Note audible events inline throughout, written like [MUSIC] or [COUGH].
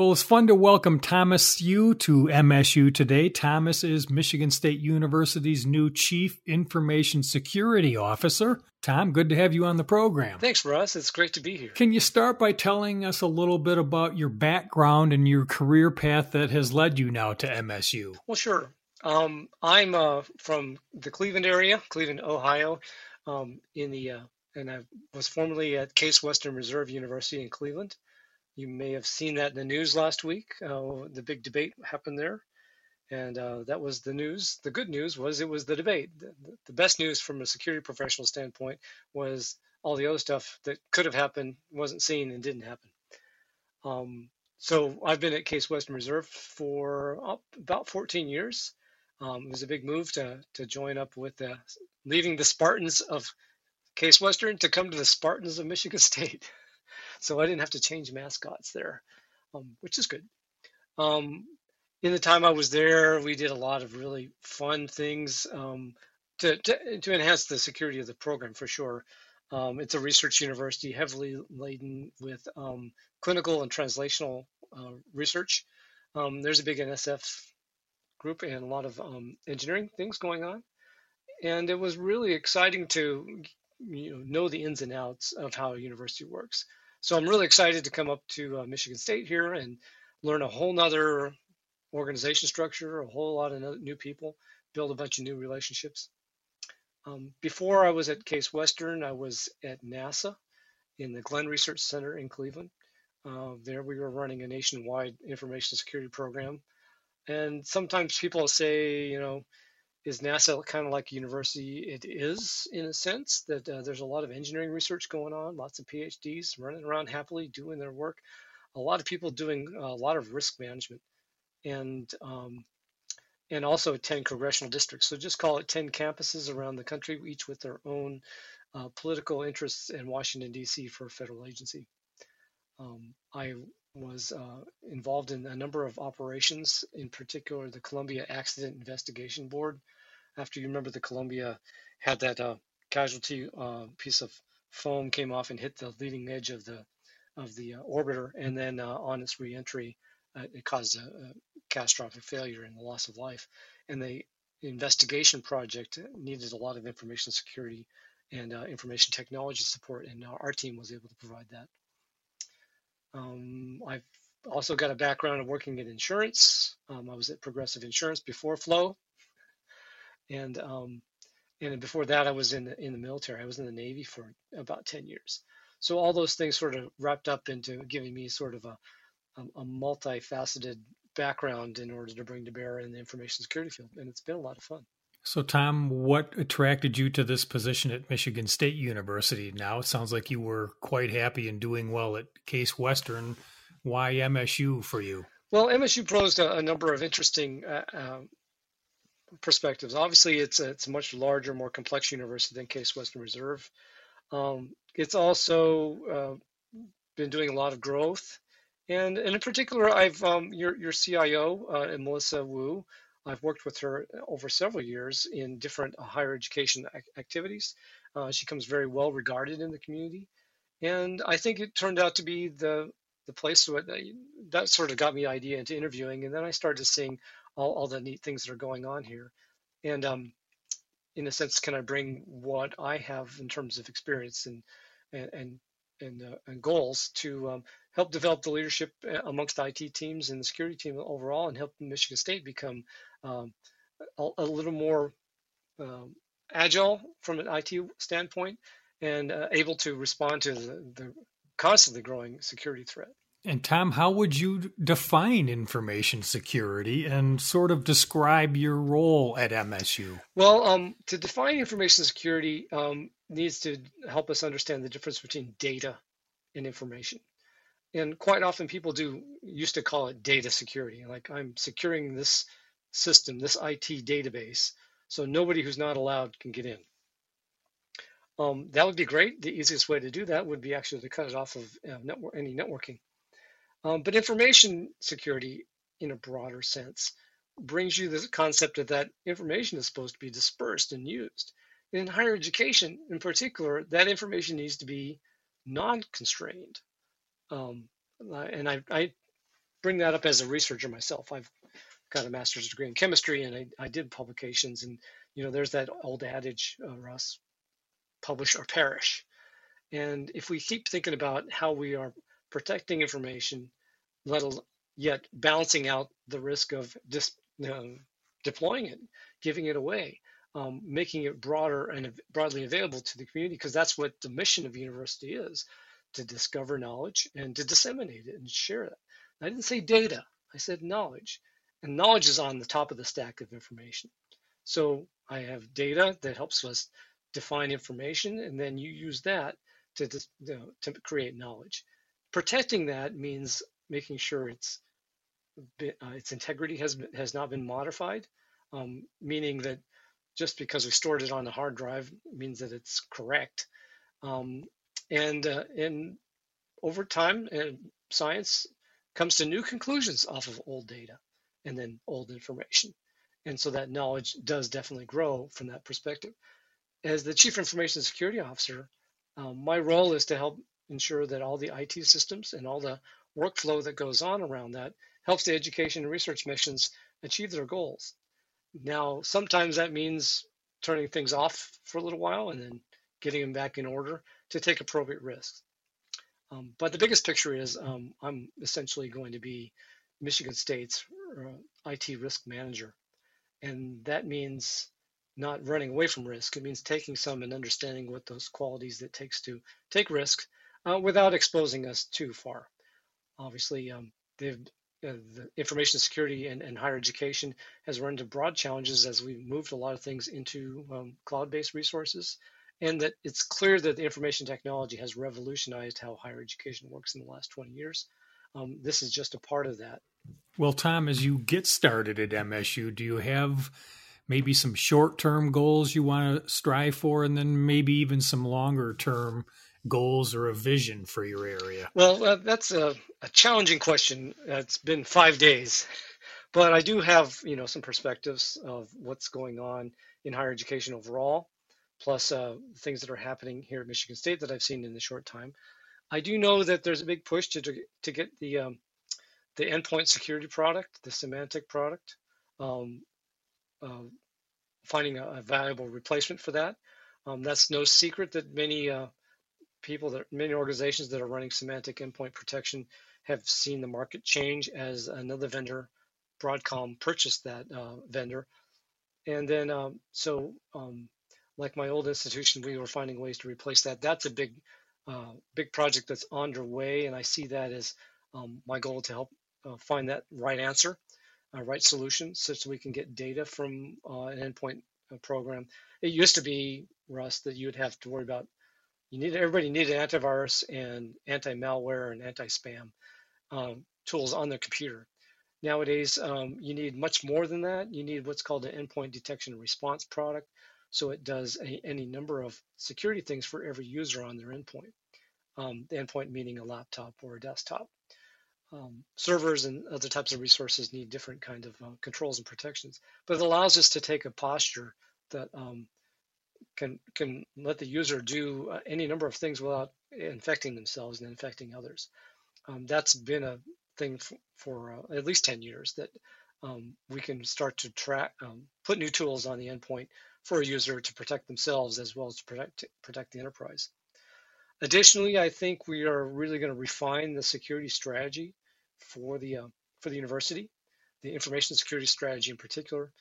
Well, it's fun to welcome Thomas Siu to MSU today. Thomas is Michigan State University's new Chief Information Security Officer. Tom, good to have you on the program. Thanks, Russ. It's great to be here. Can you start by telling us a little bit about your background and your career path that has led you now to MSU? Well, sure. Um, I'm uh, from the Cleveland area, Cleveland, Ohio, um, in the uh, and I was formerly at Case Western Reserve University in Cleveland. You may have seen that in the news last week. Uh, the big debate happened there. And uh, that was the news. The good news was it was the debate. The, the, best news from a security professional standpoint was all the other stuff that could have happened wasn't seen and didn't happen. Um, so I've been at Case Western Reserve for about 14 years. Um, it was a big move to to join up with the, leaving the Spartans of Case Western to come to the Spartans of Michigan [LAUGHS] State. So I didn't have to change mascots there, um, which is good. Um, in the time I was there, we did a lot of really fun things um, to, to, to enhance the security of the program for sure. Um, it's a research university, heavily laden with um, clinical and translational uh, research. Um, there's a big NSF group and a lot of engineering things going on, and it was really exciting to you know, know the ins and outs of how a university works. So I'm really excited to come up to uh, Michigan State here and learn a whole nother organization structure, a whole lot of new people, build a bunch of new relationships. Um, before I was at Case Western, I was at NASA in the Glenn Research Center in Cleveland. Uh, there we were running a nationwide information security program. And sometimes people say, you know, is NASA kind of like a university? It is, in a sense, that uh, there's a lot of engineering research going on, lots of PhDs running around happily doing their work, a lot of people doing a lot of risk management, and um, and also 10 congressional districts. So just call it 10 campuses around the country, each with their own uh, political interests in Washington, D.C. for a federal agency. Um, I was uh, involved in a number of operations, in particular the Columbia Accident Investigation Board. After you remember, the Columbia had that uh, casualty uh, piece of foam came off and hit the leading edge of the of the uh, orbiter, and then uh, on its reentry, uh, it caused a, a, catastrophic failure and the loss of life. And the investigation project needed a lot of information security and information technology support, and our team was able to provide that. Um, I've also got a background of working in insurance. Um, I was at Progressive Insurance before Flo, and um, and before that, I was in the, in the military. I was in the Navy for about ten years. So all those things sort of wrapped up into giving me sort of a a, a multifaceted background in order to bring to bear in the information security field, and it's been a lot of fun. So, Tom, what attracted you to this position at Michigan State University? Now it sounds like you were quite happy and doing well at Case Western. Why MSU for you? Well, MSU posed a, a number of interesting uh, uh, perspectives. Obviously, it's a, it's a much larger, more complex university than Case Western Reserve. Um, it's also uh, been doing a lot of growth, and, and in particular, I've um, your your CIO uh, Melissa Woo I've worked with her over several years in different higher education activities. Uh, she comes very well regarded in the community, and I think it turned out to be the the place that, that sort of got me idea into interviewing, and then I started seeing all, all the neat things that are going on here, and um, in a sense, can I bring what I have in terms of experience and and and and, uh, and goals to um, help develop the leadership uh, amongst IT teams and the security team overall, and help Michigan State become um, a, a, little more um, agile from an IT standpoint and uh, able to respond to the, the constantly growing security threat. And Tom, how would you define information security and sort of describe your role at MSU? Well, um, to define information security um, needs to help us understand the difference between data and information. And quite often people do used to call it data security. Like I'm securing this system, this IT database, so nobody who's not allowed can get in. Um, that would be great. The easiest way to do that would be actually to cut it off of uh, network, any networking. Um, but information security, in a broader sense, brings you the concept of that information is supposed to be dispersed and used. In higher education, in particular, that information needs to be non-constrained. Um, and I, I bring that up as a researcher myself. I've got a master's degree in chemistry, and I, I did publications. And you know, there's that old adage, uh, Russ, publish or perish. And if we keep thinking about how we are protecting information, let yet balancing out the risk of dis, deploying it, giving it away, um, making it broader and broadly available to the community, because that's what the mission of university is to discover knowledge and to disseminate it and share it. I didn't say data, I said knowledge. And knowledge is on the top of the stack of information. So I have data that helps us define information, and then you use that to, you know, to create knowledge. Protecting that means making sure its uh, its integrity has has not been modified, um, meaning that just because we stored it on a hard drive means that it's correct. Um, and uh, and over time, uh, science comes to new conclusions off of old data and then old information. And so that knowledge does definitely grow from that perspective. As the Chief Information Security Officer, um, my role is to help ensure that all the IT systems and all the workflow that goes on around that helps the education and research missions achieve their goals. Now, sometimes that means turning things off for a little while and then getting them back in order to take appropriate risks. Um, but the biggest picture is um, I'm essentially going to be Michigan State's uh, IT risk manager. And that means not running away from risk. It means taking some and understanding what those qualities it takes to take risk uh, without exposing us too far. Obviously, um, uh, the information security and, and, higher education has run into broad challenges as we've moved a lot of things into um, cloud-based resources, and that it's clear that the information technology has revolutionized how higher education works in the last 20 years. Um, this is just a part of that. Well, Tom, as you get started at MSU, do you have maybe some short term goals you want to strive for, and then maybe even some longer term goals or a vision for your area? Well, uh, that's a, a, challenging question. It's been five days, but I do have you know some perspectives of what's going on in higher education overall, plus uh, things that are happening here at Michigan State that I've seen in the short time. I do know that there's a big push to to get the um, the endpoint security product, the Symantec product, um, uh, finding a, a, valuable replacement for that. Um, that's no secret that many uh, people that many organizations that are running Symantec endpoint protection have seen the market change as another vendor, Broadcom, purchased that uh, vendor, and then um, so um, like my old institution, we were finding ways to replace that. That's a big uh, big project that's underway, and I see that as um, my goal to help uh, find that right answer, uh, right solution, such that we can get data from uh, an endpoint uh, program. It used to be, Russ, that you would have to worry about. You need everybody needed antivirus and anti-malware and anti-spam um, tools on their computer. Nowadays, um, you need much more than that. You need what's called an endpoint detection response product. So it does a, any number of security things for every user on their endpoint. Um, the endpoint meaning a laptop or a desktop um, servers and other types of resources need different kind of uh, controls and protections. But it allows us to take a posture that um, can can let the user do uh, any number of things without infecting themselves and infecting others. Um, that's been a thing f- for uh, at least 10 years that um, we can start to track, um, put new tools on the endpoint for a user to protect themselves as well as to protect protect the enterprise. Additionally, I think we are really going to refine the security strategy for the uh, for the university, the information security strategy in particular.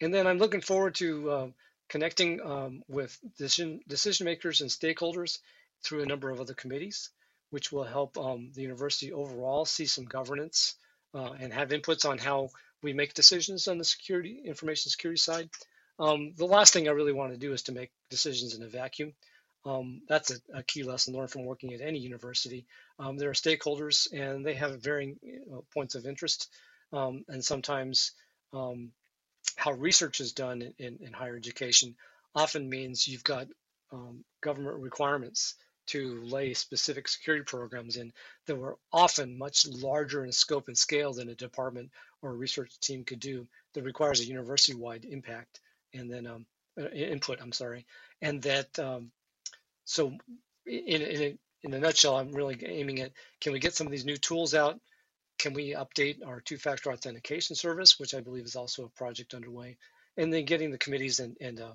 And then I'm looking forward to uh, connecting um, with decision decision makers and stakeholders through a number of other committees, which will help um, the university overall see some governance uh, and have inputs on how we make decisions on the security information security side. Um, the last thing I really want to do is to make decisions in a vacuum. Um, that's a, a, key lesson learned from working at any university. Um, there are stakeholders and they have varying know, points of interest. Um, and sometimes um, how research is done in, in, higher education often means you've got um, government requirements to lay specific security programs in that were often much larger in scope and scale than a department or a research team could do that requires a university-wide impact and then um, uh, input, I'm sorry, and that um, so in, in, a, in a nutshell, I'm really aiming at, can we get some of these new tools out can we update our two-factor authentication service, which I believe is also a project underway, and then getting the committees and and, uh,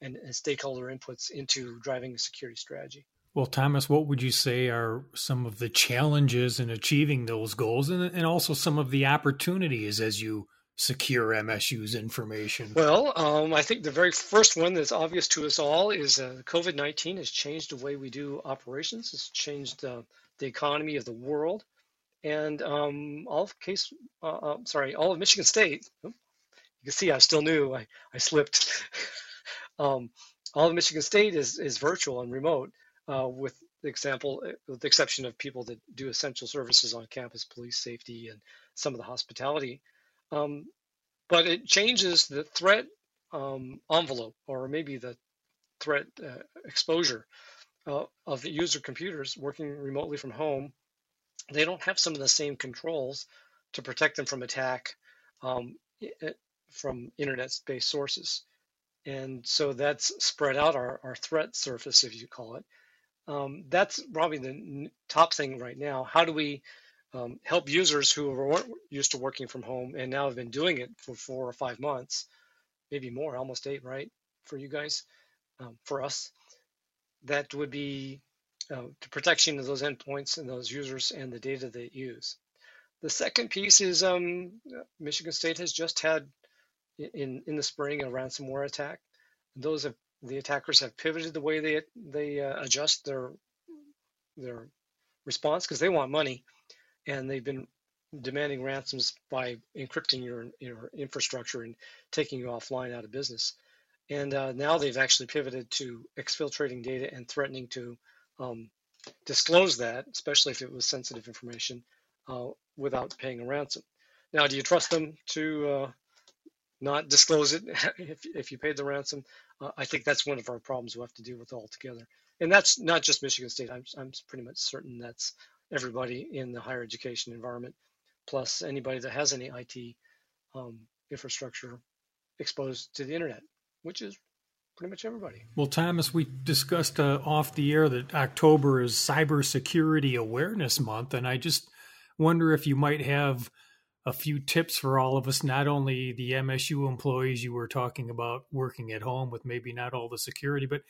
and, and stakeholder inputs into driving a security strategy. Well, Thomas, what would you say are some of the challenges in achieving those goals and, and also some of the opportunities as you secure MSU's information? Well, um, I think the very first one that's obvious to us all is uh, COVID 19 has changed the way we do operations, it's changed uh, the economy of the world. And um, all of case, uh, uh sorry, all of Michigan State, oh, you can see I still knew I, I slipped. [LAUGHS] um, all of Michigan State is, is virtual and remote, uh, with the example, with the exception of people that do essential services on campus, police safety, and some of the hospitality um, but it changes the threat um, envelope or maybe the threat uh, exposure uh, of the user computers working remotely from home. They don't have some of the same controls to protect them from attack um, from internet-based sources. And so that's spread out our, our threat surface, if you call it. Um, that's probably the top thing right now. How do we um, help users who weren't used to working from home and now have been doing it for four or five months, maybe more, almost eight, right? For you guys, um, for us, that would be uh, the protection of those endpoints and those users and the data they use. The second piece is um, Michigan State has just had in in the spring a ransomware attack. Those have the attackers have pivoted the way they they uh, adjust their their response because they want money and they've been demanding ransoms by encrypting your, your infrastructure and taking you offline out of business. And uh, now they've actually pivoted to exfiltrating data and threatening to um, disclose that, especially if it was sensitive information, uh, without paying a ransom. Now, do you trust them to uh, not disclose it [LAUGHS] if, if you paid the ransom? Uh, I think that's one of our problems we have to deal with altogether. And that's not just Michigan State. I'm, I'm pretty much certain that's everybody in the higher education environment, plus anybody that has any IT um, infrastructure exposed to the internet, which is pretty much everybody. Well, Thomas, we discussed uh, off the air that October is Cybersecurity Awareness Month, and I just wonder if you might have a few tips for all of us, not only the MSU employees you were talking about working at home with maybe not all the security, but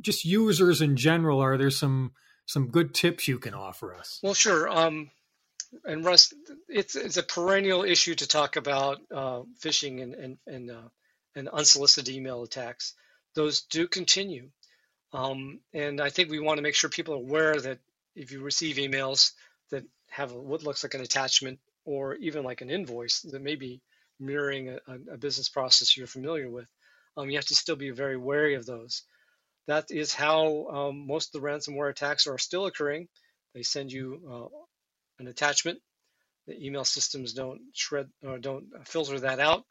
just users in general. Are there some some good tips you can offer us. Well, sure. Um, and Russ, it's it's a perennial issue to talk about uh, phishing and and and, uh, and unsolicited email attacks. Those do continue, um, and I think we want to make sure people are aware that if you receive emails that have what looks like an attachment or even like an invoice that may be mirroring a, a business process you're familiar with, um, you have to still be very wary of those. That is how um, most of the ransomware attacks are still occurring. They send you uh, an attachment. The email systems don't shred or don't filter that out,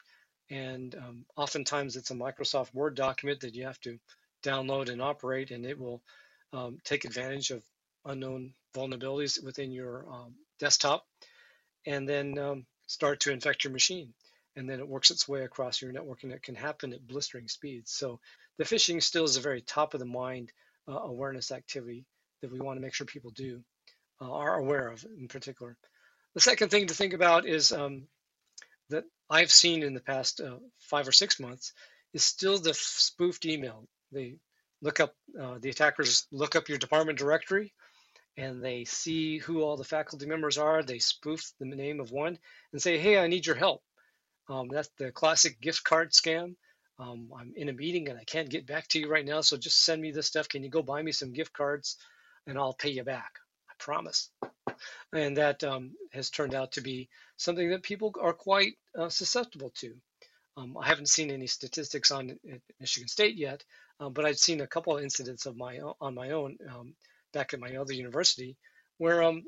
and um, oftentimes it's a Microsoft Word document that you have to download and operate, and it will um, take advantage of unknown vulnerabilities within your um, desktop, and then um, start to infect your machine. And then it works its way across your network, and it can happen at blistering speeds. So the phishing still is a very top of the mind uh, awareness activity that we want to make sure people do uh, are aware of in particular. The second thing to think about is um, that I've seen in the past uh, five or six months is still the spoofed email. They look up uh, the attackers look up your department directory and they see who all the faculty members are. They spoof the name of one and say, "Hey, I need your help." Um, that's the classic gift card scam um, I'm in a meeting and I can't get back to you right now. So just send me this stuff. Can you go buy me some gift cards and I'll pay you back? I promise. And that um, has turned out to be something that people are quite uh, susceptible to. Um, I haven't seen any statistics on Michigan State yet, um, but I've seen a couple of incidents of my on my own um, back at my other university where um,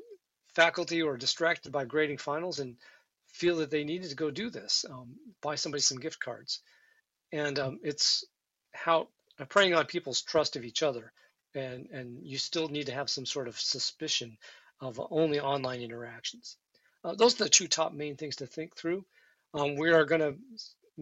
faculty are distracted by grading finals and feel that they needed to go do this, buy somebody some gift cards and um, it's how uh, preying on people's trust of each other and and you still need to have some sort of suspicion of only online interactions. Uh, those are the two top main things to think through. Um, we are going to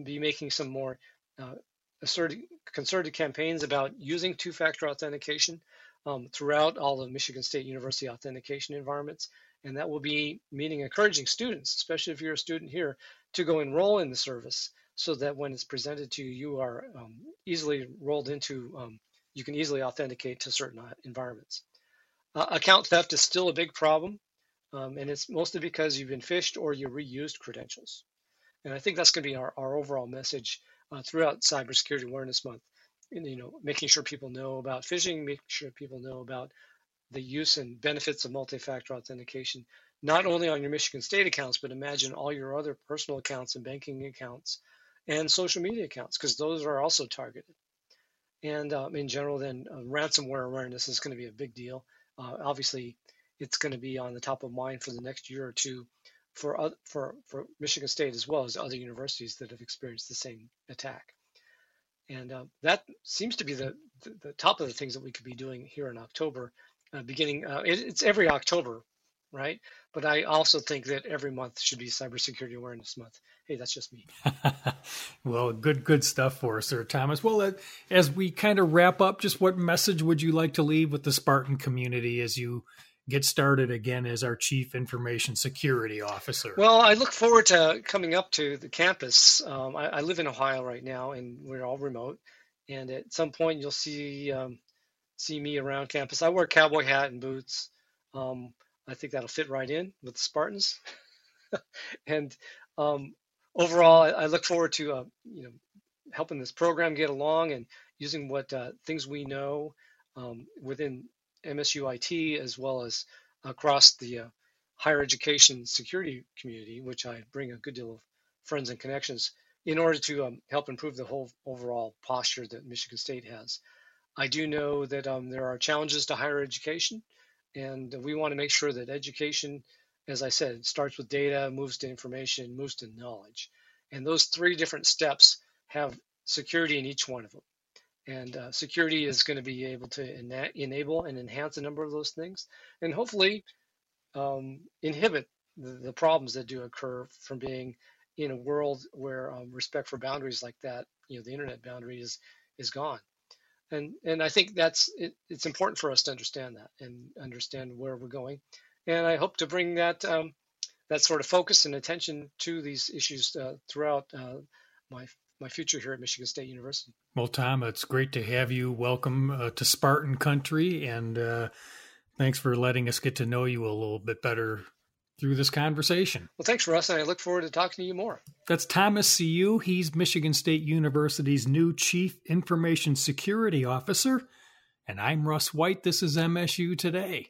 be making some more uh, asserted, concerted campaigns about using two-factor authentication um, throughout all of michigan state university authentication environments. And that will be meaning encouraging students, especially if you're a student here, to go enroll in the service so that when it's presented to you, you are um, easily rolled into, um, you can easily authenticate to certain uh, environments. Uh, account theft is still a big problem, um, and it's mostly because you've been phished or you reused credentials. And I think that's going to be our, our overall message uh, throughout Cybersecurity Awareness Month. And, you know, making sure people know about phishing, making sure people know about the use and benefits of multi-factor authentication, not only on your Michigan State accounts, but imagine all your other personal accounts and banking accounts and social media accounts, because those are also targeted. And um, in general, then uh, ransomware awareness is going to be a big deal. Uh, obviously, it's going to be on the top of mind for the next year or two for, for, for Michigan State as well as other universities that have experienced the same attack. And uh, that seems to be the, the, the, top of the things that we could be doing here in October, uh, beginning, uh, it, it's every October, right? But I also think that every month should be Cybersecurity Awareness Month. Hey, that's just me. [LAUGHS] well, good, good stuff for us, Sir Thomas. Well, uh, as we kind of wrap up, just what message would you like to leave with the Spartan community as you get started again as our chief information security officer? Well, I look forward to coming up to the campus. Um, I, I, live in Ohio right now, and we're all remote. And at some point, you'll see um, see me around campus. I wear cowboy hat and boots. Um, I think that'll fit right in with the Spartans. [LAUGHS] and um, overall, I, I, look forward to uh, you know helping this program get along and using what uh, things we know um, within MSUIT as well as across the uh, higher education security community, which I bring a good deal of friends and connections in order to um, help improve the whole overall posture that Michigan State has. I do know that um, there are challenges to higher education, and we want to make sure that education, as I said, starts with data, moves to information, moves to knowledge. And those three different steps have security in each one of them. And uh, security is going to be able to ena- enable and enhance a number of those things, and hopefully um, inhibit the, the, problems that do occur from being in a world where um, respect for boundaries like that, you know, the internet boundary is is gone. And and I think that's it, it's important for us to understand that and understand where we're going. And I hope to bring that um, that sort of focus and attention to these issues uh, throughout uh, my my future here at Michigan State University. Well, Tom, it's great to have you. Welcome uh, to Spartan Country, and uh, thanks for letting us get to know you a little bit better through this conversation. Well, thanks, Russ, and I look forward to talking to you more. That's Thomas Siu. He's Michigan State University's new Chief Information Security Officer. And I'm Russ White. This is MSU Today.